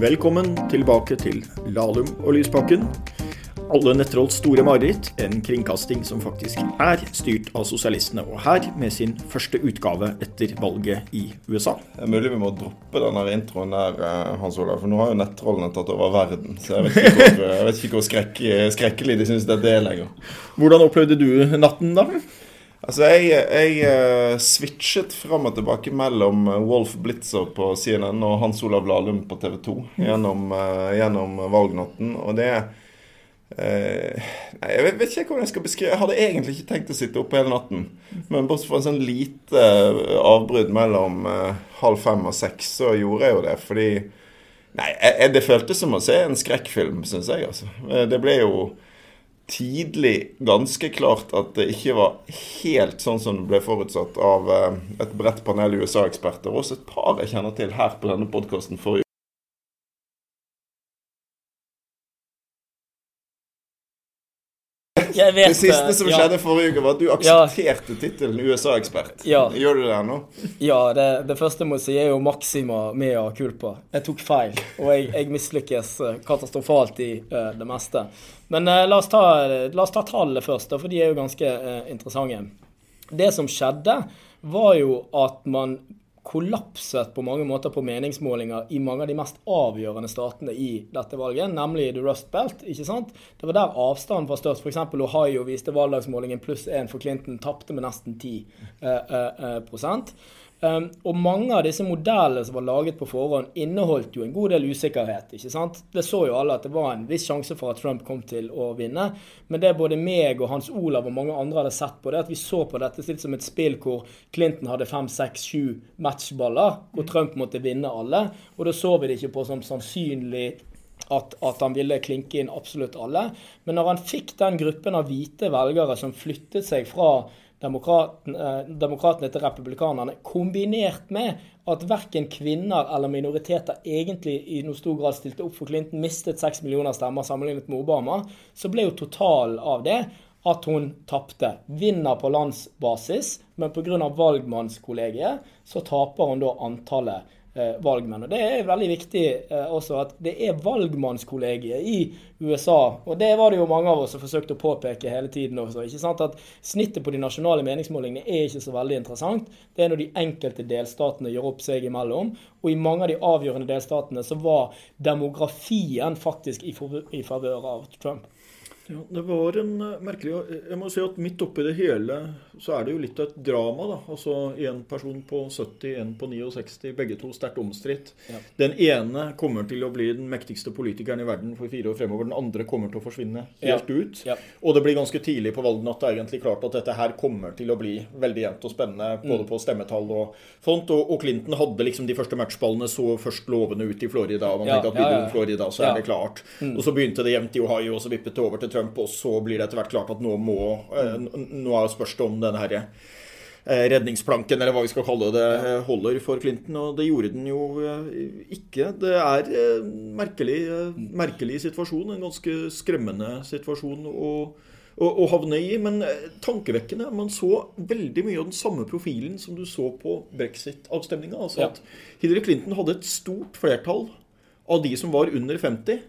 Velkommen tilbake til Lahlum og Lysbakken. Alle Nettrolls store mareritt, en kringkasting som faktisk er styrt av sosialistene, og her med sin første utgave etter valget i USA. Det er mulig vi må droppe denne introen der, eh, Hans Olav, for nå har jo nettrollene tatt over verden. Så jeg vet ikke hvor, vet ikke hvor skrekk, skrekkelig de syns det er lenger. Hvordan opplevde du natten, da? Altså, jeg, jeg uh, switchet fram og tilbake mellom eh, Wolf Blitzer på CNN og Hans Olav Lahlum på TV 2 gjennom, uh, gjennom valgnatten. Og det uh, Jeg vet, ikke hvordan jeg skal beskrive Jeg hadde egentlig ikke tenkt å sitte oppe hele natten. Men bortsett fra en sånn lite avbrudd mellom halv fem og seks, så gjorde jeg jo det. Fordi Nei, jeg, det føltes som å se en skrekkfilm, syns jeg. altså. Det ble jo tidlig ganske klart at det ikke var helt sånn som det ble forutsatt av eh, et bredt panel USA-eksperter, og også et par jeg kjenner til her på denne podkasten forrige det siste som ja. skjedde forrige uke, var at du aksepterte ja. tittelen USA-ekspert. Ja. Gjør du det ennå? Ja, det, det, første jeg må si, er jo maxima mea culpa. Jeg tok feil, og jeg, jeg mislykkes eh, katastrofalt i uh, det meste. Men uh, la, oss ta, la, oss ta, tallene først, for de er jo ganske uh, interessante. Det som skjedde, var jo at man kollapset på mange måter på meningsmålinger i mange av de mest avgjørende statene i dette valget, nemlig The Rust Belt. ikke sant? Det var der avstanden var størst. F.eks. Ohio viste valgdagsmålingen pluss én for Clinton, tapte med nesten 10 eh, eh, eh. Um, og mange av disse modellene som var laget på forhånd, inneholdt jo en god del usikkerhet. ikke sant? Det så jo alle at det var en viss sjanse for at Trump kom til å vinne. Men det både meg og Hans Olav og mange andre hadde sett på, det at vi så på dette litt som et spill hvor Clinton hadde fem, seks, sju matchballer, hvor Trump måtte vinne alle. Og da så vi det ikke på som sannsynlig at, at, han ville klinke inn absolutt alle. Men når han fikk den gruppen av hvite velgere som flyttet seg fra demokratene, eh, demokratene til republikanerne, kombinert med at verken kvinner eller minoriteter egentlig i noe stor grad stilte opp for Clinton, mistet seks millioner stemmer sammenlignet med Obama, så ble jo totalen av det at hun tapte. Vinner på landsbasis, men pga. valgmannskollegiet så taper hun da antallet valgmenn. Og Det er veldig viktig eh, også at det er valgmannskollegiet i USA. Og det var det jo mange av oss som forsøkte å påpeke hele tiden også. ikke sant, at Snittet på de nasjonale meningsmålingene er ikke så veldig interessant. Det er når de enkelte delstatene gjør opp seg imellom. Og i mange av de avgjørende delstatene så var demografien faktisk i favør av Trump. Ja, Det var en uh, merkelig Jeg må si at midt oppi det hele så er det jo litt av et drama. da, altså En person på 70, en på 69, begge to sterkt omstridt. Ja. Den ene kommer til å bli den mektigste politikeren i verden for fire år fremover. Den andre kommer til å forsvinne helt ja. ut. Ja. Og det blir ganske tidlig på valgnatt egentlig klart at dette her kommer til å bli veldig jevnt og spennende både mm. på stemmetall og font. Og, og, Clinton hadde liksom de første matchballene så først lovende ut i Florida. Man tenkte at vi Florida, så er det klart. Mm. Og så begynte det jevnt i Ohio, og så vippet det over til Trump Trump, og så blir det etter hvert klart at nå må eh, Nå spørs det om denne herre eh, redningsplanken, eller hva vi skal kalle det, eh, holder for Clinton. Og det gjorde den jo ikke. Det er en merkelig, merkelig situasjon. En ganske skremmende situasjon å, å, å havne i. Men tankevekkende. Man så veldig mye av den samme profilen som du så på brexit-avstemninga. Altså at Hillary Clinton hadde et stort flertall av de som var under 50.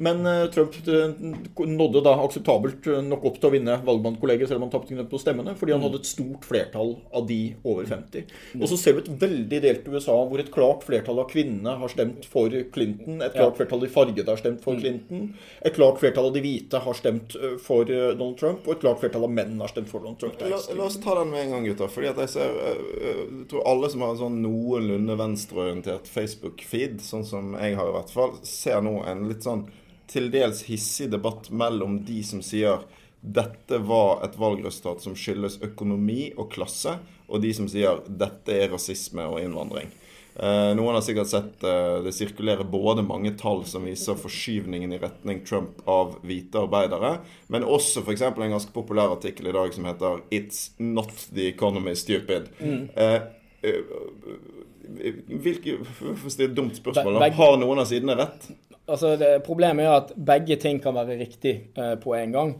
Men eh, Trump eh, nådde da akseptabelt eh, nok opp til å vinne valgmannskollegiet, selv om han tapte på stemmene, fordi han mm. hadde et stort flertall av de over 50. Og så ser vi et veldig delt USA, hvor et klart flertall av kvinnene har stemt for Clinton, et klart flertall av de fargede har stemt for mm. Clinton, et klart flertall av de hvite har stemt for Donald Trump, og et klart flertall av menn har stemt for Donald Trump. La, la, oss ta den med en gang, gutter. fordi at jeg ser jeg tror alle som har en sånn noenlunde venstreorientert Facebook-feed, sånn som jeg har i hvert fall, ser nå en litt sånn til dels hissig debatt mellom de som sier dette var et valgresultat som skyldes økonomi og klasse, og de som sier dette er rasisme og innvandring. Eh, noen har sikkert sett eh, det sirkulerer både mange tall som viser forskyvningen i retning Trump av hvite arbeidere, men også f.eks. en ganske populær artikkel i dag som heter 'It's not the economy stupid'. Mm. Eh, eh hvilke, for å et dumt spørsmål, har noen av sidene rett? Altså det, problemet er at begge ting kan være riktig eh, på en gang.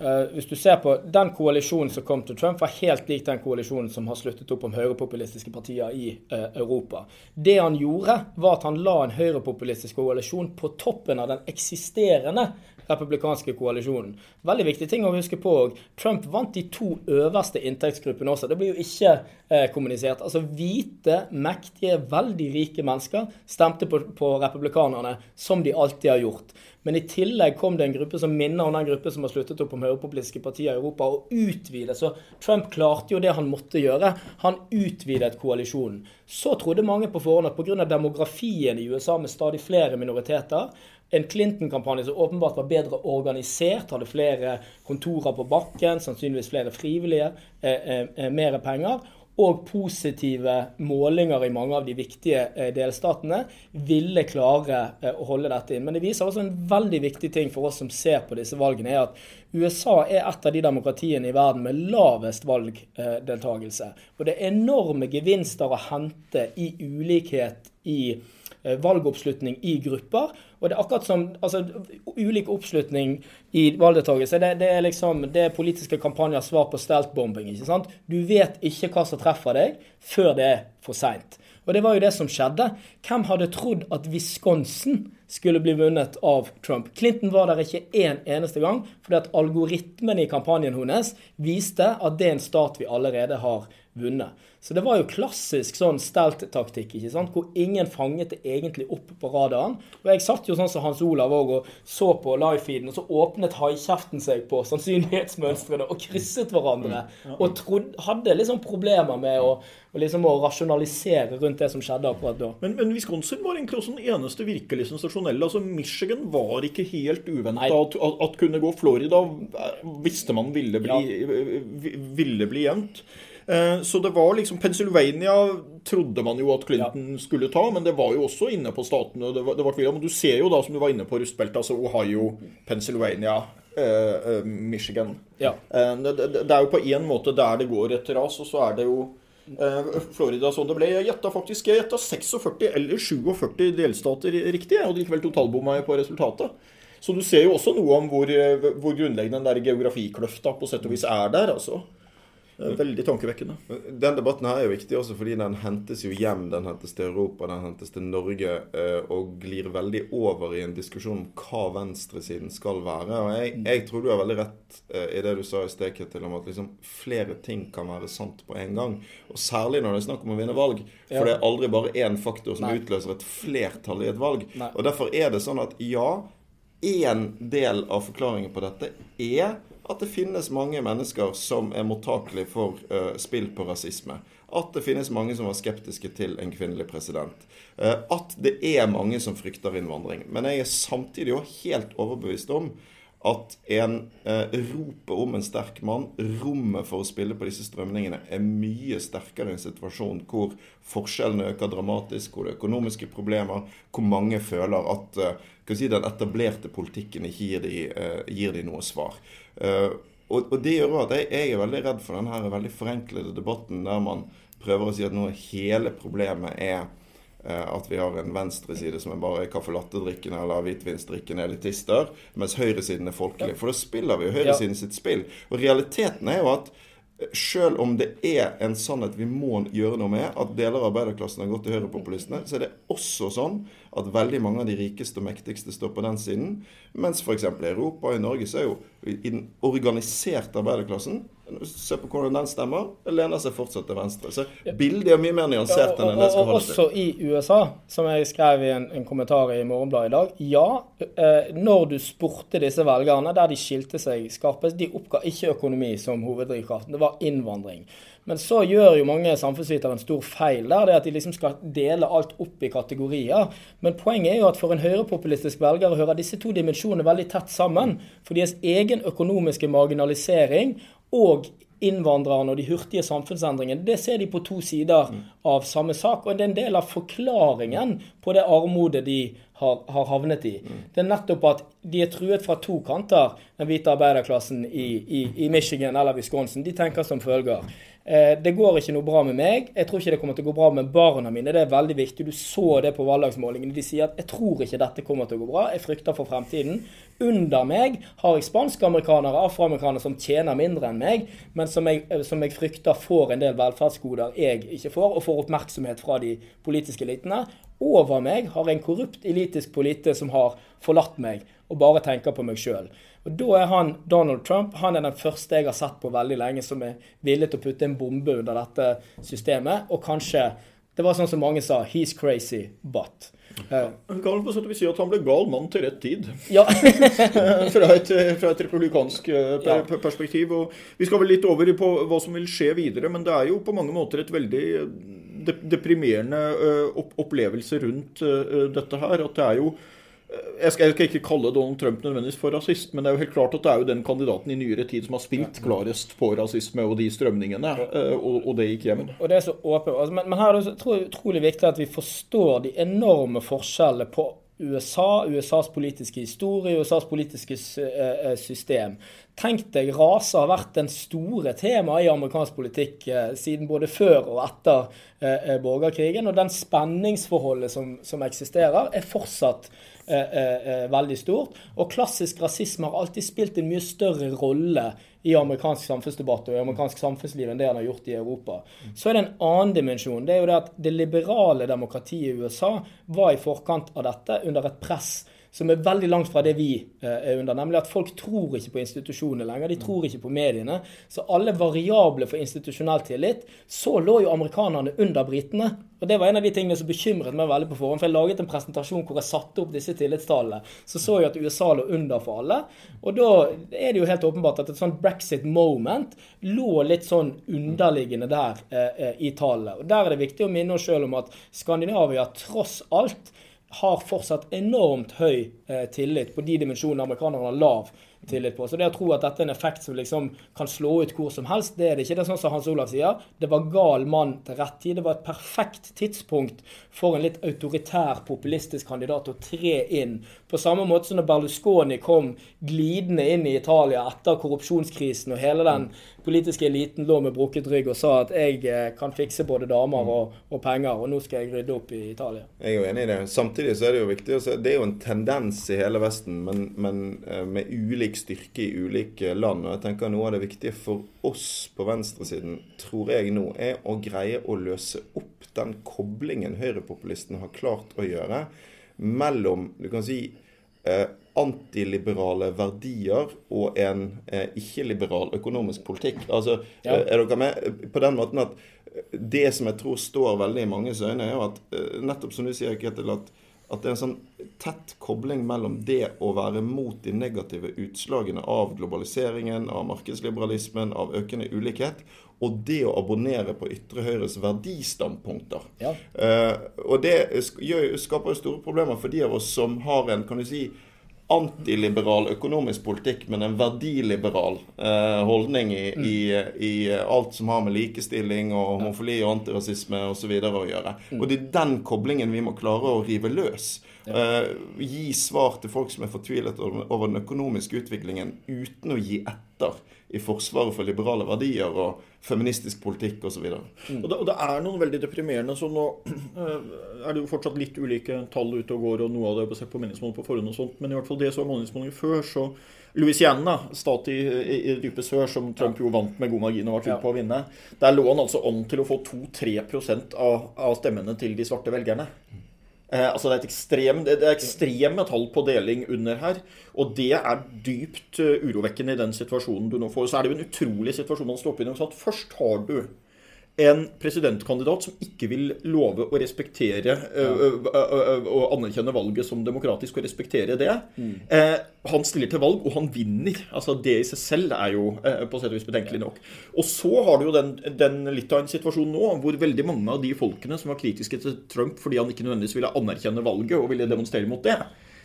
Eh, hvis du ser på Den koalisjonen som kom til Trump, var helt lik den koalisjonen som har sluttet opp om høyrepopulistiske partier i eh, Europa. Det han gjorde, var at han la en høyrepopulistisk koalisjon på toppen av den eksisterende republikanske koalisjonen. Veldig viktig ting å huske på. Trump vant de to øverste inntektsgruppene også. Det blir jo ikke eh, kommunisert. Altså Hvite, mektige, veldig rike mennesker stemte på, på republikanerne, som de alltid har gjort. Men i tillegg kom det en gruppe som minner om den gruppe som har sluttet opp om høyrepopulistiske partier i Europa, og utvidet. Så Trump klarte jo det han måtte gjøre. Han utvidet koalisjonen. Så trodde mange på forhånd at pga. demografien i USA med stadig flere minoriteter, en Clinton-kampanje som åpenbart var bedre organisert, hadde flere kontorer på bakken, sannsynligvis flere frivillige, eh, eh, eh, mer penger, og positive målinger i mange av de viktige eh, delstatene, ville klare eh, å holde dette inn. Men det viser også en veldig viktig ting for oss som ser på disse valgene, er at USA er et av de demokratiene i verden med lavest valgdeltakelse. Og det er enorme gevinster å hente i ulikhet i Eh, valgoppslutning i grupper. Og det er akkurat som altså, ulik oppslutning i valgdeltakelse. Det, det, er liksom det er politiske kampanjer svar på steltbombing. ikke sant? Du vet ikke hva som treffer deg, før det er for seint. Og det var jo det som skjedde. Hvem hadde trodd at Wisconsin skulle bli vunnet av Trump? Clinton var der ikke én eneste gang, fordi at algoritmen i kampanjen hennes viste at det er en stat vi allerede har vunnet. Så det var jo klassisk sånn stelt-taktikk, ikke sant? hvor ingen fanget det egentlig opp på radaren. Og jeg satt jo sånn som Hans Olav òg og så på live-feeden, og så åpnet haikjeften seg på sannsynlighetsmønstrene og krysset hverandre. Mm. Og trodde, hadde liksom problemer med å, liksom å, rasjonalisere rundt det som skjedde akkurat da. Men, men Wisconsin var egentlig også den eneste virkelig sensasjonelle. Altså Michigan var ikke helt uventa at, at, kunne gå. Florida visste man ville bli, ja. ville bli jevnt. Eh, så det var liksom Pennsylvania trodde man jo at Clinton ja. skulle ta, men det var jo også inne på statene. Det var, det var men du ser jo da, som du var inne på rustbeltet, altså Ohio, Pennsylvania, eh, eh Michigan. Ja. Eh, det, det, det, er jo på én måte der det går et ras, og så er det jo eh, Florida sånn det ble. Jeg gjetta faktisk jeg gjetta 46 eller 47 delstater riktig, og likevel totalbomma på resultatet. Så du ser jo også noe om hvor, hvor grunnleggende den der geografikløfta på sett og vis er der. altså. Veldig tankevekkende. Den debatten her er jo viktig også fordi den hentes jo hjem. Den hentes til Europa, den hentes til Norge eh, og glir veldig over i en diskusjon om hva venstresiden skal være. Og jeg, jeg tror du har veldig rett eh, i det du sa i sted, Ketil, om at liksom flere ting kan være sant på en gang. Og særlig når det er snakk om å vinne valg. For ja. det er aldri bare én faktor som Nei. utløser et flertall i et valg. Nei. Og derfor er det sånn at ja, én del av forklaringen på dette er at det finnes mange mennesker som er mottakelige for uh, spill på rasisme. At det finnes mange som var skeptiske til en kvinnelig president. Uh, at det er mange som frykter innvandring. Men jeg er samtidig jo helt overbevist om at en uh, ropet om en sterk mann, rommet for å spille på disse strømningene, er mye sterkere i en situasjon hvor forskjellene øker dramatisk, hvor det er økonomiske problemer, hvor mange føler at eh, si, den etablerte politikken ikke gir de, eh, gir de noe svar. Uh, og, og, det gjør at jeg, jeg, er veldig redd for denne veldig forenklede debatten der man prøver å si at nå hele problemet er uh, at vi har en venstreside som er bare caffè latte-drikkende eller hvitvinsdrikkende elitister, mens høyresiden er folkelig. For da spiller vi jo høyresiden sitt spill. Og realiteten er jo at selv om det er en sannhet vi må gjøre noe med, at deler av arbeiderklassen har gått til høyrepopulistene, så er det også sånn at veldig mange av de rikeste og mektigste står på den siden. Mens f.eks. i Europa og i Norge så er jo i den organiserte arbeiderklassen Se på hvordan den stemmer. Det lener seg fortsatt til venstre. Så bildet er mye mer nyansert enn det skal holde til. Også i USA, som jeg skrev i en, en kommentar i Morgenbladet i dag. Ja, eh, når du spurte disse velgerne, der de skilte seg skarpest, de oppga ikke økonomi som hoveddrivkraften. Det var innvandring. Men så gjør jo mange samfunnsvitere en stor feil der, det at de liksom skal dele alt opp i kategorier. Men poenget er jo at for en høyrepopulistisk velger hører disse to dimensjonene veldig tett sammen. For deres egen økonomiske marginalisering og innvandrerne og de hurtige samfunnsendringene, det ser de på to sider av samme sak. Og det er en del av forklaringen på det armodet de har, har havnet i. Det er nettopp at de er truet fra to kanter, den hvite arbeiderklassen i, i, i Michigan eller Wisconsin. De tenker som følger. Eh, det går ikke noe bra med meg. Jeg tror ikke det kommer til å gå bra med barna mine. Det er veldig viktig. Du så det på valgdagsmålingene. De sier at jeg tror ikke dette kommer til å gå bra. Jeg frykter for fremtiden. Under meg har jeg spansk-amerikanere, afroamerikanere som tjener mindre enn meg, men som jeg, eh, som jeg, frykter får en del velferdsgoder jeg ikke får, og får oppmerksomhet fra de politiske elitene. Over meg har en korrupt elitisk polite som har forlatt meg og bare tenker på meg sjøl. Og Da er han Donald Trump han er den første jeg har sett på veldig lenge som er villig til å putte en bombe under dette systemet. Og kanskje Det var sånn som mange sa He's crazy, but. Uh, kan på sett og vis si at han ble gal mann til rett tid. Ja. fra, et, fra, et, republikansk eh, per, ja. perspektiv. Og vi skal vel litt over på hva som vil skje videre, men det er jo på mange måter et veldig eh, deprimerende opplevelse rundt dette her. At det er jo jeg skal, jeg skal, ikke kalle Donald Trump nødvendigvis for rasist, men det er jo helt klart at det er jo den kandidaten i nyere tid som har spilt klarest på rasisme og de strømningene, eh, og, og det gikk hjem. Og det er så åpent. Altså, men, men, her er det så, utrolig viktig at vi forstår de enorme forskjellene på USA, USAs politiske historie, USAs politiske eh, eh, system. Tenk deg, rase har vært den store temaet i amerikansk politikk siden både før og etter borgerkrigen. Og den spenningsforholdet som, som eksisterer, er fortsatt veldig stort. Og klassisk rasisme har alltid spilt en mye større rolle i amerikansk samfunnsdebatt og i amerikansk samfunnsliv enn det han har gjort i Europa. Så er det en annen dimensjon. Det er jo det at det liberale demokratiet i USA var i forkant av dette under et press som er veldig langt fra det vi eh, er under. Nemlig at folk tror ikke på institusjonene lenger. De tror ikke på mediene. Så alle variabler for institusjonell tillit Så lå jo amerikanerne under britene. Og Det var en av de tingene som bekymret meg veldig på forhånd. For jeg laget en presentasjon hvor jeg satte opp disse tillitstallene. Så så jeg at USA lå under for alle. Og da er det jo helt åpenbart at et sånt brexit moment lå litt sånn underliggende der eh, eh i tallet. Og Der er det viktig å minne oss sjøl om at Skandinavia tross alt har fortsatt enormt høy eh, tillit på de dimensjonene amerikanerne har lav tillit på. Så det å tro at dette er en effekt som liksom kan slå ut hvor som helst, det er det ikke. Det er sånn som Hans Olav sier. Det var gal mann til rett tid. Det var et perfekt tidspunkt for en litt autoritær, populistisk kandidat å tre inn. På samme måte som når Berlusconi kom glidende inn i Italia etter korrupsjonskrisen og hele den politiske eliten lå med brukket rygg og sa at jeg eh, kan fikse både damer mm. og, og, penger, og nå skal jeg rydde opp i Italia. Jeg er jo enig i det. Samtidig så er det jo viktig å se Det er jo en tendens i hele Vesten, men, men eh, med ulik styrke i ulike land. Og jeg tenker noe av det viktige for oss på venstresiden, tror jeg nå, er å greie å løse opp den koblingen høyrepopulistene har klart å gjøre mellom du kan si eh, antiliberale verdier og en eh, ikke-liberal økonomisk politikk. Altså, ja. Eh, er dere med på den måten at eh, det som jeg tror står veldig i manges øyne, er jo at eh, nettopp som du sier, Ketil, at, at det er en sånn tett kobling mellom det å være mot de negative utslagene av globaliseringen, av markedsliberalismen, av økende ulikhet, og det å abonnere på ytre høyres verdistandpunkter. Ja. Uh, og det skaper jo store problemer for de av oss som har en kan du si, antiliberal økonomisk politikk, men en verdiliberal eh, holdning i, mm. i, i, alt som har med likestilling og homofili og antirasisme osv. å gjøre. Mm. Og det er den koblingen vi må klare å rive løs. Eh, gi svar til folk som er fortvilet over den økonomiske utviklingen, uten å gi etter i forsvaret for liberale verdier og feministisk politikk osv. Mm. Og, det, og det er noen veldig deprimerende så Nå uh, er det jo fortsatt litt ulike tall ute og går, og noe av det er basert på meningsmålinger på forhånd og sånt, men i hvert fall det som var meningsmålinger før, så Louisiana, stat i, i, i dype sør, som Trump jo vant med god margin og var ja. på å vinne, der lå han altså om til å få 2-3% av, av stemmene til de svarte velgerne. Eh, altså det er, ekstrem, det er ekstreme tall på deling under her. Og det er dypt uh, urovekkende i den situasjonen du nå får. Så er det jo en utrolig situasjon man står oppe i. Først har du en presidentkandidat som ikke vil love å respektere og anerkjenne valget som demokratisk og respektere det. Mm. Eh, han stiller til valg, og han vinner. Altså Det i seg selv er jo eh, på sett og vis betenkelig nok. Og så har du jo den, den, litt av en situasjon nå hvor veldig mange av de folkene som var kritiske til Trump fordi han ikke nødvendigvis ville anerkjenne valget og ville demonstrere mot det,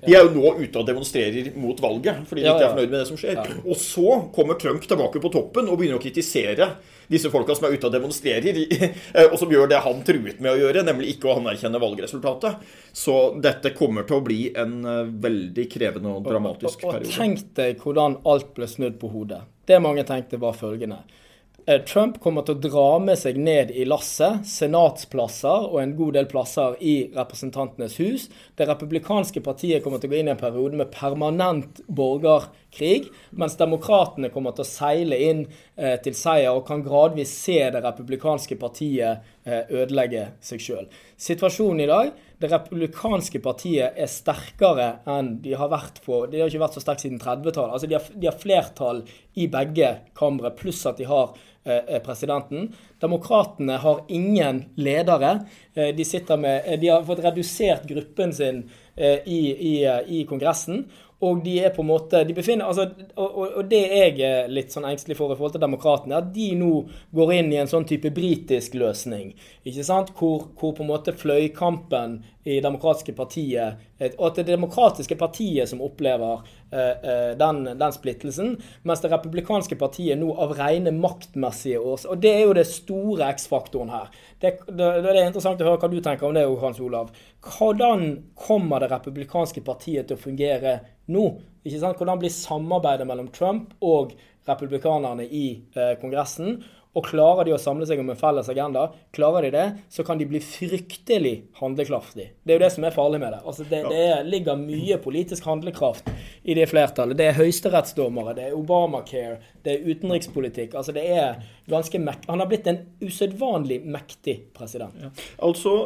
de er jo nå ute og demonstrerer mot valget fordi de ikke er fornøyd med det som skjer. Og så kommer Trump tilbake på toppen og begynner å kritisere disse folka som er ute og demonstrerer, eh, og som gjør det han truet med å gjøre, nemlig ikke å anerkjenne valgresultatet. Så dette kommer til å bli en eh, veldig krevende og dramatisk periode. Og, og, og tenk deg hvordan alt ble snudd på hodet. Det mange tenkte var følgende. Eh, Trump kommer til å dra med seg ned i lasset senatsplasser og en god del plasser i Representantenes hus. Det republikanske partiet kommer til å gå inn i en periode med permanent borgerkrig, mens demokratene kommer til å seile inn eh, til seier og kan gradvis se det republikanske partiet eh, ødelegge seg sjøl. Situasjonen i dag det republikanske partiet er sterkere enn de har vært på De har ikke vært så sterke siden 30-tallet. Altså de, de, har flertall i begge kamre, pluss at de har Eh, presidenten. Demokratene har ingen ledere. Eh, de, med, eh, de har fått redusert gruppen sin i, i, i Kongressen. Og de er på en måte de befinner, altså, og, og, og, det jeg er litt sånn engstelig for i forhold til demokratene, at de nå går inn i en sånn type britisk løsning. ikke sant? Hvor, hvor på en måte fløykampen i demokratiske partiet Og at det demokratiske partiet som opplever den, den, splittelsen, mens det republikanske partiet nå av rene maktmessige årsaker Og det er jo det store X-faktoren her. Det, det, det, er interessant å høre hva du tenker om det, Hans Olav. Hvordan kommer det republikanske partiet til å fungere nå? Ikke sant? Hvordan blir samarbeidet mellom Trump og republikanerne i eh, Kongressen? Og klarer de å samle seg om en felles agenda, klarer de det, så kan de bli fryktelig handlekraftige. Det er jo det som er farlig med det. Altså det, det er, ligger mye politisk handlekraft i det flertallet. Det er høyesterettsdommere, det er Obamacare, det er utenrikspolitikk. Altså det er ganske mekt... Han har blitt en usedvanlig mektig president. Ja. Altså,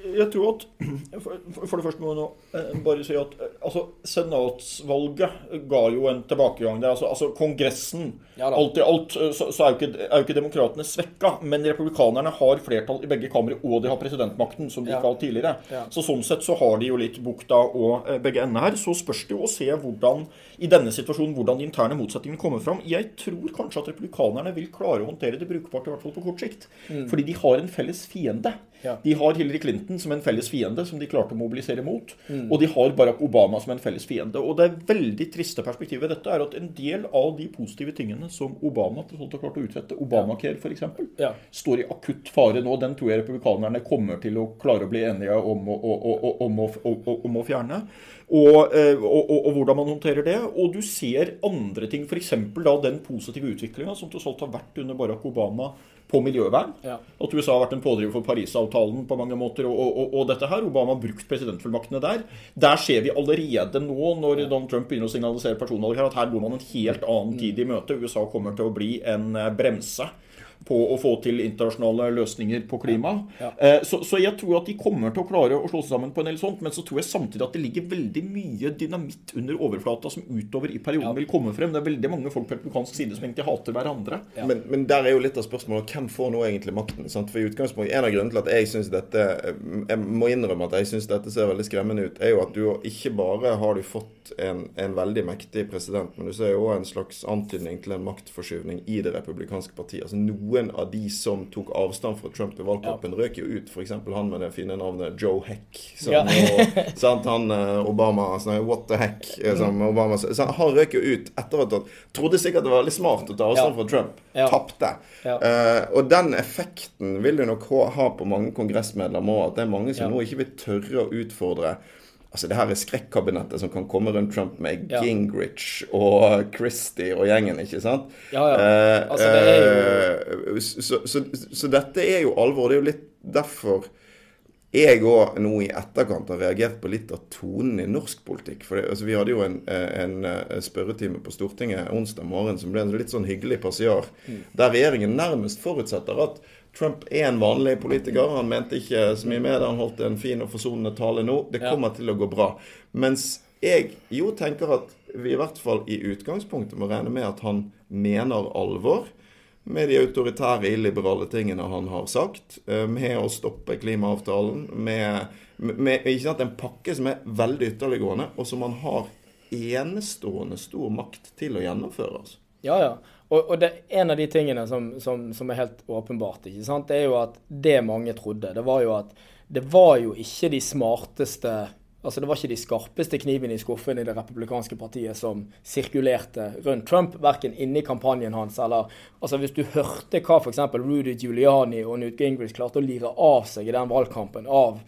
jeg tror at For det første må jeg eh, bare si at eh, altså, senatsvalget ga jo en tilbakegang der. Altså, altså Kongressen ja, Alt i alt eh, så, så er, jo ikke, er jo ikke demokratene svekka. Men republikanerne har flertall i begge kamre, og de har presidentmakten, som de ikke ja. har tidligere. Ja. Så sånn sett så har de jo litt bukta og begge endene her. Så spørs det jo å se hvordan i denne situasjonen hvordan de interne motsetningene kommer fram. Jeg tror kanskje at republikanerne vil klare å håndtere det brukbart, i hvert fall på kort sikt. Mm. Fordi de har en felles fiende. Ja. De har Hillary Clinton som en felles fiende som de klarte å mobilisere mot. Mm. Og de har Barack Obama som en felles fiende. Og det veldig triste perspektivet ved dette er at en del av de positive tingene som Obama har klart å utrette, Obamacare f.eks., ja. står i akutt fare nå. Den tror jeg republikanerne kommer til å klare å bli enige om å, om å, om å fjerne. Og, eh, og, og, og, hvordan man håndterer det. Og du ser andre ting, f.eks. den positive utviklinga som tross alt har vært under Barack Obama på miljøvern. Ja. At USA har vært en pådriver for Parisavtalen på mange måter. Og, og, og, dette her, Obama har brukt presidentfullmaktene der. Der ser vi allerede nå, når Donald Trump begynner å signalisere personvalg her, at her går man en helt annen tid i møte. USA kommer til å bli en eh, bremse på å få til internasjonale løsninger på klima. Ja. Ja. Eh, så, så, jeg tror at de kommer til å klare å slå seg sammen på en del sånt, men så tror jeg samtidig at det ligger veldig mye dynamitt under overflata som utover i perioden ja. vil komme frem. Det er veldig mange folk på republikansk side som egentlig hater hverandre. Men, men, der er jo litt av spørsmålet hvem får nå egentlig makten? Sant? For i utgangspunktet, En av grunnene til at jeg syns dette Jeg må innrømme at jeg syns dette ser veldig skremmende ut, er jo at du ikke bare har du fått en, en veldig mektig president, men du ser jo òg en slags antydning til en maktforskyvning i det republikanske partiet. Altså noe noen av de som tok avstand fra Trump i valgkampen, ja. røk jo ut. F.eks. han med det fine navnet Joe Heck. Som, ja. og, sant, han eh, Obama sånn, What the heck? Eh, som mm. Obama, så han røk jo ut etter at han trodde sikkert det var veldig smart å ta avstand fra Trump. Ja. Tapte. Uh, og den effekten vil du nok ha på mange kongressmedlemmer òg. At det er mange som nå ikke vil tørre å utfordre Altså Det her er skrekkabinettet som kan komme rundt Trump med ja. Gingrich og Christie og gjengen, ikke sant? Ja, ja. Eh, altså, det er jo... Eh, så, så, så, dette er jo alvor. Det er jo litt derfor jeg òg nå i etterkant har reagert på litt av tonen i norsk politikk. For det, altså, Vi hadde jo en, en, en, spørretime på Stortinget onsdag morgen som ble en litt sånn hyggelig passiar, mm. der regjeringen nærmest forutsetter at Trump er en vanlig politiker. Han mente ikke så mye med det. Han holdt en fin og forsonende tale nå. Det kommer ja. til å gå bra. Mens jeg jo tenker at vi i hvert fall i utgangspunktet må regne med at han mener alvor med de autoritære, illiberale tingene han har sagt, eh, med å stoppe klimaavtalen, med, med ikke sant, en pakke som er veldig ytterliggående, og som han har enestående stor makt til å gjennomføre. Altså. Ja, ja. Og, og det, en av de tingene som, som, som, er helt åpenbart, det er jo at det mange trodde, det var jo at det var jo ikke de smarteste Altså Det var ikke de skarpeste knivene i skuffen i det republikanske partiet som sirkulerte rundt Trump, verken inni kampanjen hans eller altså Hvis du hørte hva f.eks. Rudy Giuliani og Newt Gingrich klarte å lire av seg i den valgkampen av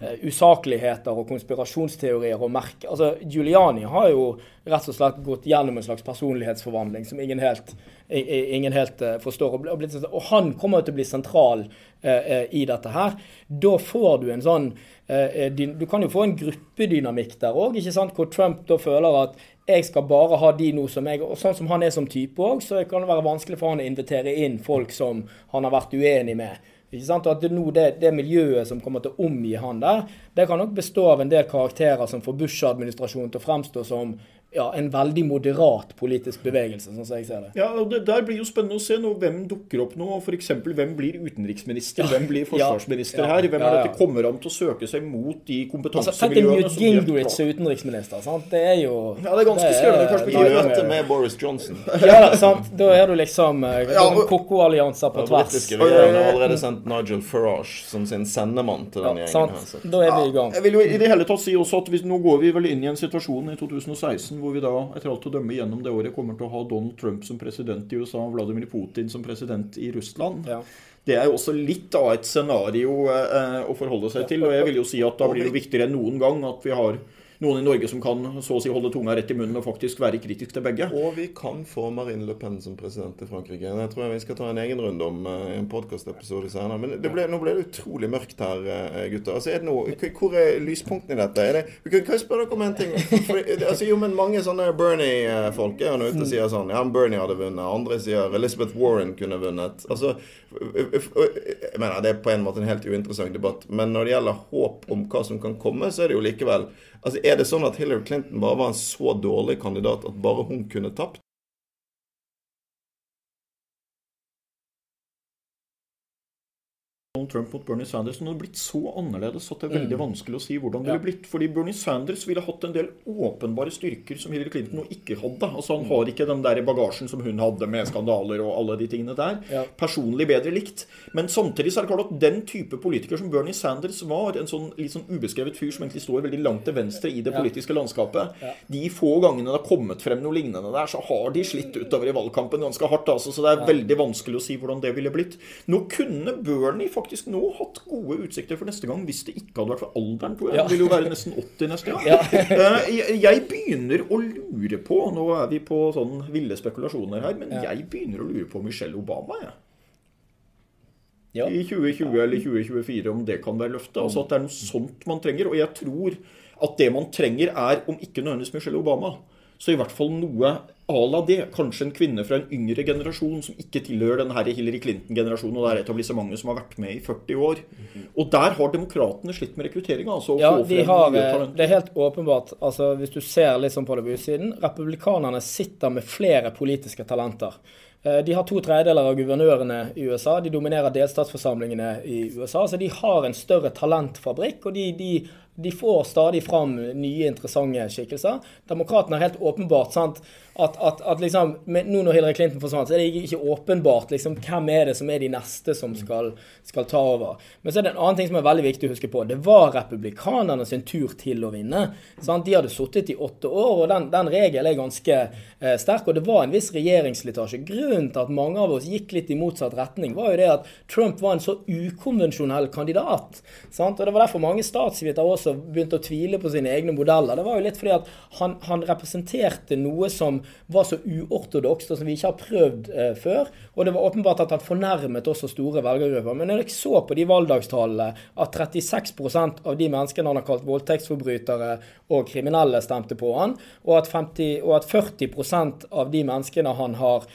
usakligheter og konspirasjonsteorier og merke. Altså, Giuliani har jo rett og slett gått gjennom en slags personlighetsforvandling som ingen helt, ingen helt forstår. Og, og, han kommer til å bli sentral i dette her. Da får du en sånn Du kan jo få en gruppedynamikk der òg, hvor Trump da føler at jeg skal bare ha de nå som jeg Og sånn som han er som type òg, så kan det være vanskelig for han å invitere inn folk som han har vært uenig med. Og at det, nå det, det miljøet som kommer til å omgi han der, det kan nok bestå av en del karakterer som får Bush-administrasjonen til å fremstå som ja, en veldig moderat politisk bevegelse, sånn som jeg ser det. Ja, og det Der blir jo spennende å se nå hvem dukker opp nå. F.eks. hvem blir utenriksminister, ja. hvem blir forsvarsminister ja. her? Hvem er dette kommer an til å søke seg mot de kompetansemiljøene altså, Tenk Newt Gingrich som utenriksminister. sant? Det er jo Ja, det er ganske skremmende perspektiv. Møte med Boris Johnson. ja, sant? Da er du liksom koko-allianser på tvers. Britiske regjeringen har allerede sendt Nigel Farage som sin sendemann til den gjengen. her. Da er vi i gang. Jeg vil jo i det hele tatt si også at hvis, nå går vi vel inn i en situasjon i 2016 hvor vi da etter alt å dømme gjennom det året kommer til å ha Donald Trump som president i USA og Vladimir Putin som president i Russland. Ja. Det er jo også litt av et scenario eh, å forholde seg til. Og jeg vil jo si at da blir det viktigere enn noen gang at vi har noen i Norge som kan så å si holde tunga rett i munnen og faktisk være kritisk til begge. Og vi kan få Marine Le Pen som president i Frankrike. Jeg tror jeg vi skal ta en egen runde om i en podkastepisode senere. Men ble, nå ble det utrolig mørkt her, uh, gutter. Altså, er noe, hvor er lyspunktene i dette? Er det, kan, kan jeg spørre dere om en ting? For, altså, jo, men Mange sånne Bernie-folk er jo ute og sier sånn Ja, Bernie hadde vunnet. Andre sier Elizabeth Warren kunne vunnet. Altså, jeg mener, Det er på en måte en helt uinteressant debatt. Men når det gjelder håp om hva som kan komme, så er det jo likevel Altså, Er det sånn at Hillary Clinton bare var en så dårlig kandidat at bare hun kunne tapt? Donald Trump mot Bernie Sanders som hadde blitt så annerledes at det er veldig mm. vanskelig å si hvordan det ville blitt. Fordi Bernie Sanders ville hatt en del åpenbare styrker som Hillary Clinton ikke hadde. Altså Han har ikke den der bagasjen som hun hadde med skandaler og alle de tingene der. Personlig bedre likt. Men samtidig så er det klart at den type politiker som Bernie Sanders var, en sånn litt sånn ubeskrevet fyr som egentlig står veldig langt til venstre i det politiske landskapet, de få gangene det har kommet frem noe lignende der, så har de slitt utover i valgkampen ganske hardt. altså, Så det er veldig vanskelig å si hvordan det ville blitt. Nå kunne Bernie faktisk faktisk nå hatt gode utsikter for neste gang hvis det ikke hadde vært for alderen. tror jeg. Ja. Det vil jo være nesten 80 neste gang. Ja. Eh, jeg begynner å lure på Nå er vi på sånn ville spekulasjoner her, men jeg begynner å lure på Michelle Obama. jeg. Ja. I 2020 eller 2024, om det kan være løftet. Altså At det er noe sånt man trenger. Og jeg tror at det man trenger, er, om ikke nødvendigvis Michelle Obama, så i hvert fall noe à la det. Kanskje en kvinne fra en yngre generasjon som ikke tilhører den her Hillary Clinton-generasjonen, og det er etablissementet som har vært med i 40 år. Og der har demokratene slitt med rekrutteringa. Altså, ja, de har, eh, det er helt åpenbart. Altså, hvis du ser litt sånn på det på utsiden, republikanerne sitter med flere politiske talenter. Eh, de har to tredjedeler av guvernørene i USA. De dominerer delstatsforsamlingene i USA. Så de har en større talentfabrikk, og de, de de får stadig fram nye, interessante skikkelser. Demokratene har helt åpenbart sant, at, at, at liksom, nå når Hillary Clinton forsvant, så er det ikke åpenbart liksom, hvem er det som er de neste som skal, skal, ta over. Men så er det en annen ting som er veldig viktig å huske på. Det var republikanerne sin tur til å vinne. Sant? De hadde sittet i åtte år, og den, den regelen er ganske eh, sterk. Og det var en viss regjeringsslitasje. Grunnen til at mange av oss gikk litt i motsatt retning, var jo det at Trump var en så ukonvensjonell kandidat. Sant? Og Det var derfor mange statsvitere også begynte å tvile på sine egne modeller. Det var jo litt fordi at han, han representerte noe som var så uortodokst, og som vi ikke har prøvd eh, før. Og det var åpenbart at han fornærmet også store velgergrupper. Men når jeg så på de valgdagstallene at 36% av de menneskene han har kalt voldtektsforbrytere og kriminelle, stemte på han, og at, 50, og at 40% av de menneskene han har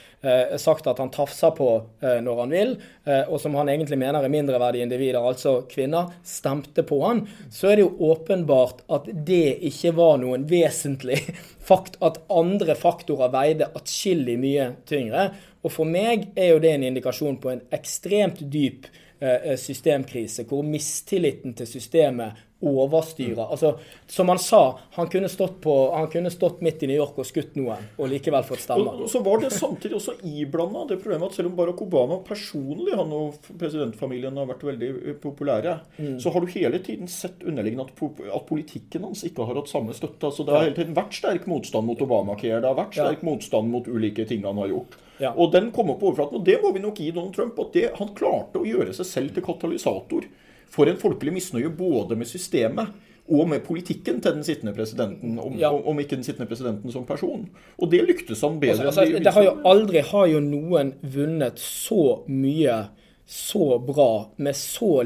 sagt at han tafser på eh, når han vil, eh, og som han egentlig mener er mindreverdige individer, altså kvinner, stemte på han, så er det jo åpenbart at det ikke var noen vesentlig fakt, at andre faktorer veide atskillig mye tyngre. Og for meg er jo det en indikasjon på en ekstremt dyp eh, systemkrise, hvor mistilliten til systemet overstyre. Mm. Altså, som han sa, han kunne, på, han kunne, stått midt i New York og skutt noen, og likevel fått stemmer. Og, og så var det samtidig også iblanda det problemet at selv om Barack Obama personlig han og presidentfamilien har vært veldig eh, populære, mm. så har du hele tiden sett underliggende at, at, politikken hans ikke har hatt samme støtte. Altså, det har hele tiden vært sterk motstand mot Obamacare, det har vært sterk ja. motstand mot ulike ting han har gjort. Ja. Og den kom opp på overflaten. Og det må vi nok gi Donald Trump. at det, Han klarte å gjøre seg selv til katalysator for en folkelig misnøye både med systemet og med politikken til den sittende presidenten, om, Ja. om ikke den sittende presidenten som person. Og det lyktes han bedre Altså, de det har jo aldri har jo noen vunnet så mye så bra, med så,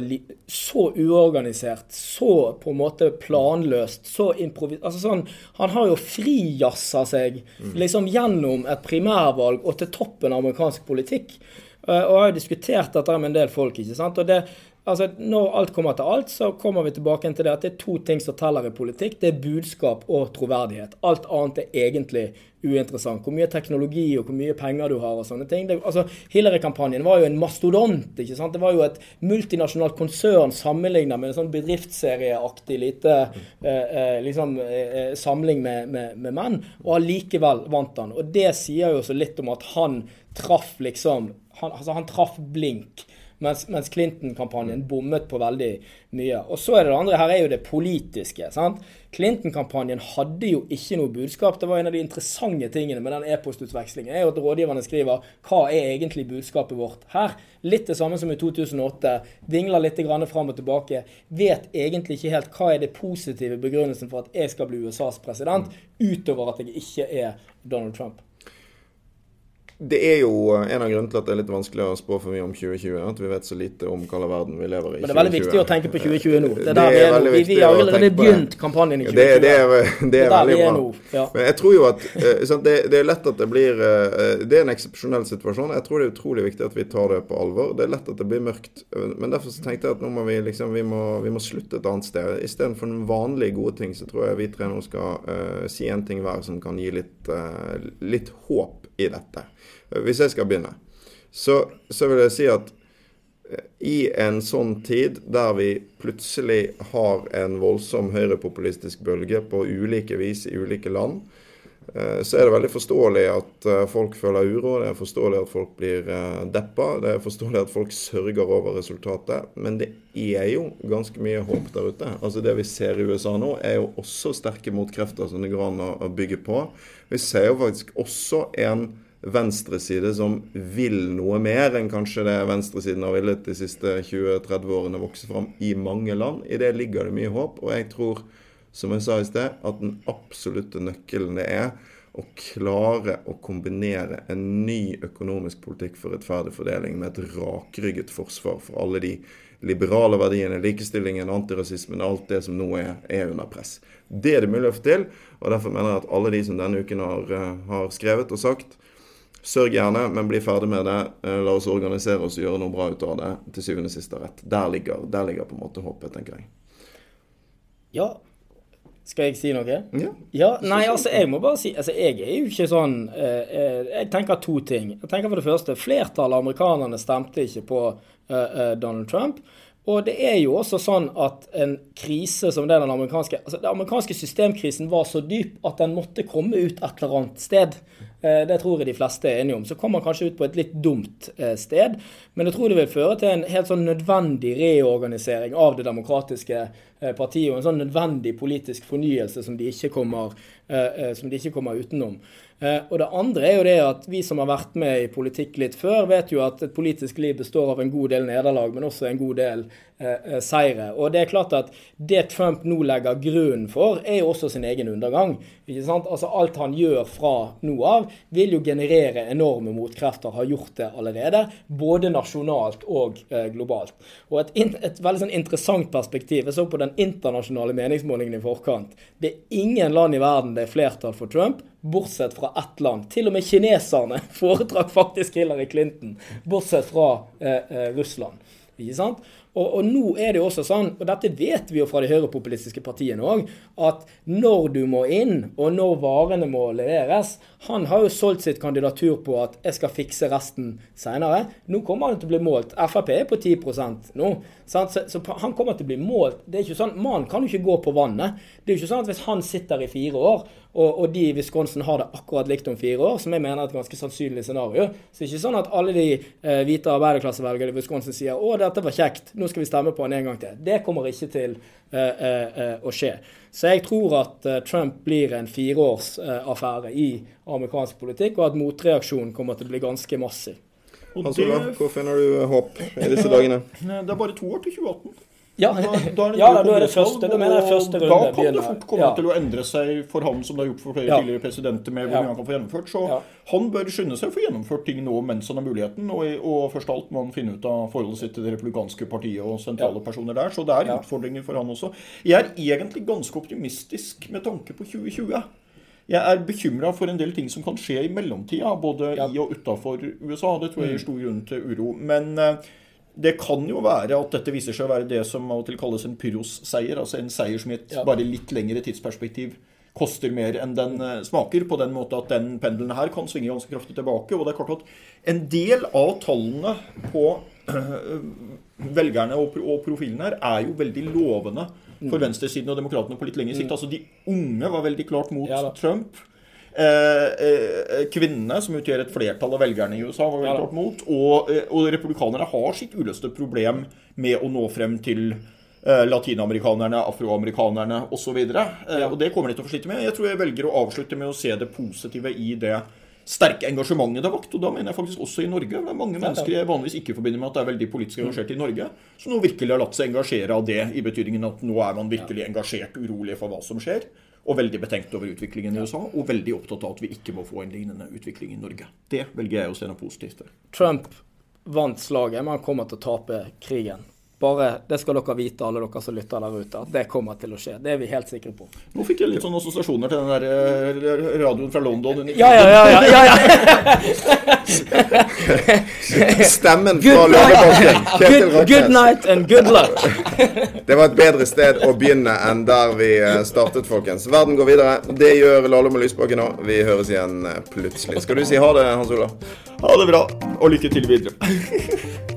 så uorganisert, så på en måte planløst, så improvis... Altså sånn, han har jo frijazza seg liksom gjennom et primærvalg og til toppen av amerikansk politikk. Eh, Og jeg har jo diskutert dette med en del folk, ikke sant. Og det, altså, når alt kommer til alt, så kommer vi tilbake til det at det er to ting som teller i politikk. Det er budskap og troverdighet. Alt annet er egentlig uinteressant. Hvor mye teknologi og hvor mye penger du har og sånne ting. Det, altså, Hillary-kampanjen var jo en mastodont. ikke sant? Det var jo et multinasjonalt konsern sammenlignet med en sånn bedriftsserieaktig lite eh, eh, liksom, eh, samling med, med, med menn. Og allikevel vant han. Og det sier jo så litt om at han traff liksom Han, altså, han traff blink. Mens, mens Clinton-kampanjen bommet på veldig mye. Og så er det det andre her er jo det politiske. sant? Clinton-kampanjen hadde jo ikke noe budskap. Det var en av de interessante tingene med den e-postutvekslingen. er jo at Rådgiverne skriver hva er egentlig budskapet vårt her? Litt det samme som i 2008. Vingler litt fram og tilbake. Vet egentlig ikke helt hva er det positive begrunnelsen for at jeg skal bli USAs president, utover at jeg ikke er Donald Trump. Det er jo en av grunnene til at det er litt vanskelig å spå for mye om 2020. At vi vet så lite om hva slags verden vi lever i. Men det er veldig 2020. viktig å tenke på 2020 nå. Det er Det der vi er er nå. Vi, har allerede begynt kampanjen i 2020. Det, det, er, det Det er er der veldig er bra. nå, ja. Men jeg tror jo at eh, det, det er lett at det blir eh, Det er en eksepsjonell situasjon. Jeg tror det er utrolig viktig at vi tar det på alvor. Det er lett at det blir mørkt. Men derfor så tenkte jeg at nå må vi liksom Vi må, vi må slutte et annet sted. Istedenfor den vanlige gode ting, så tror jeg vi tre nå skal uh, si en ting hver som kan gi litt, uh, litt håp i dette. Eh, Hvis jeg skal begynne, så, så vil jeg si at i en sånn tid der vi plutselig har en voldsom høyrepopulistisk bølge på ulike vis i ulike land, eh, så er det veldig forståelig at eh, folk føler uro, det er forståelig at folk blir eh, deppa, det er forståelig at folk sørger over resultatet. Men det er jo ganske mye håp der ute. Altså Det vi ser i USA nå, er jo også sterke motkrefter som det går an å bygge på. Vi ser jo faktisk også en venstreside som vil noe mer enn kanskje det venstresiden har villet de siste 20-30 årene vokse fram i mange land. I det ligger det mye håp, og jeg tror, som jeg sa i sted, at den absolutte nøkkelen det er å klare å kombinere en ny økonomisk politikk for rettferdig fordeling med et rakrygget forsvar for alle de liberale verdiene, likestillingen, antirasismen, alt det som nå er, er under press. Det er det mulig å få til, og derfor mener jeg at alle de som denne uken har, eh, har skrevet og sagt Sørg gjerne, men bli ferdig med det. Eh, La oss organisere oss og gjøre noe bra ut av det. Til syvende og sist har rett. Der ligger, der ligger på en måte håpet, tenker jeg. Ja. Skal jeg si noe? Ja. Ja, nei, altså jeg må bare si altså Jeg er jo ikke sånn eh, eh, Jeg tenker to ting. Jeg tenker for det første, Flertallet av amerikanerne stemte ikke på eh, eh, Donald Trump. Og det er jo også sånn at en krise som det den amerikanske altså Den amerikanske systemkrisen var så dyp at den måtte komme ut et eller annet sted. Eh, Det tror jeg de fleste er enige om. Så kom han kanskje ut på et litt dumt eh, sted, men jeg tror det vil føre til en helt sånn nødvendig reorganisering av det demokratiske eh, partiet, og en sånn nødvendig politisk fornyelse som de ikke kommer, som de ikke kommer utenom. Og det andre er jo det at vi som har vært med i politikk litt før, vet jo at et politisk liv består av en god del nederlag, men også en god del seire. Og det er klart at det Trump nå legger grunnen for, er jo også sin egen undergang. Ikke sant? Altså Alt han gjør fra nå av, vil jo generere enorme motkrefter, har gjort det allerede. Både nasjonalt og eh, globalt. Og et, et veldig sånn interessant perspektiv. Jeg så på den internasjonale meningsmålingen i forkant. Det er ingen land i verden det er flertall for Trump, bortsett fra ett land. Til og med kineserne foretrakk faktisk Hillary Clinton, bortsett fra eh, eh, Russland. Ikke sant? Og, og nå er det jo også sånn, og dette vet vi jo fra de høyrepopulistiske partiene òg, at når du må inn, og når varene må leveres Han har jo solgt sitt kandidatur på at 'jeg skal fikse resten seinere'. Nå kommer han til å bli målt. Frp er på 10 nå. Sant? Så, så han kommer til å bli målt. Det er ikke sånn, Mannen kan jo ikke gå på vannet. Det er jo ikke sånn at hvis han sitter i fire år, og, og de i Wisconsin har det akkurat likt om fire år, som jeg mener er et ganske sannsynlig scenario, så det er ikke sånn at alle de eh, hvite arbeiderklassevelgerne i Wisconsin sier 'Å, dette var kjekt, nå skal vi stemme på han en gang til'. Det kommer ikke til eh, eh, eh, å skje. Så jeg tror at Trump blir en fireårsaffære i amerikansk politikk, og at motreaksjonen kommer til å bli ganske massiv. Og Hans Olav, hvor finner du håp i disse dagene? det er bare to år til 2018. Ja, Da, da er det, ja, da er det første, da mener jeg første runde. Da kan det fort komme Ja. til å endre seg for han som det har gjort for flere Ja. tidligere presidenter med hvor mye han kan få gjennomført. Så han bør skynde seg å få gjennomført ting nå mens han har muligheten. Og, og først alt må han finne ut av forholdet sitt til det republikanske partiet og sentrale personer der. Så det er utfordringer for han også. Jeg er egentlig ganske optimistisk med tanke på 2020. Jeg er bekymra for en del ting som kan skje i mellomtida, både i og utafor USA. Det tror jeg gir stor grunn til uro. Men eh, det kan jo være at dette viser seg å være det som av og til kalles en pyros-seier. Altså en seier som i et bare litt lengre tidsperspektiv koster mer enn den eh, smaker. På den måte at den pendelen her kan svinge ganske kraftig tilbake. Og det er klart at en del av tallene på øh, velgerne og, profilene her er jo veldig lovende Mm. for venstresiden og demokratene på litt lengre sikt. Altså De unge var veldig klart mot. Trump. Eh, eh, kvinnene, som utgjør et flertall av velgerne i USA, var veldig klart mot. Og, eh, og republikanerne har sitt uløste problem med å nå frem til latinamerikanerne, afroamerikanerne osv. Ja. og det kommer de til å få slite med. Jeg tror jeg velger å avslutte med å se det positive i det sterke engasjementet det har vakt. Og da mener jeg faktisk også i Norge. Det er mange mennesker jeg vanligvis ikke forbinder med at det er veldig politisk engasjert i Norge, som nå virkelig har latt seg engasjere av det, i betydningen at nå er man virkelig engasjert, urolig for hva som skjer. Og veldig betenkt over utviklingen i USA, og veldig opptatt av at vi ikke må få en lignende utvikling i Norge. Det velger jeg å se noe positivt ved. Trump vant slaget, men han kommer til å tape krigen. Bare, Det skal dere vite, alle dere som lytter der ute, at det kommer til å skje. Det er vi helt sikre på. Nå fikk jeg litt sånne assosiasjoner til den der eh, radioen fra London. Ja, ja, ja. ja, ja, ja. Stemmen fra Løvebakken. Good, good night and good luck. Det var et bedre sted å begynne enn der vi eh, startet, folkens. Verden går videre. Det gjør Lahlum og Lysbakken òg. Vi høres igjen eh, plutselig. Skal du si ha det, Hans Ola? Ha det bra, og lykke til videre.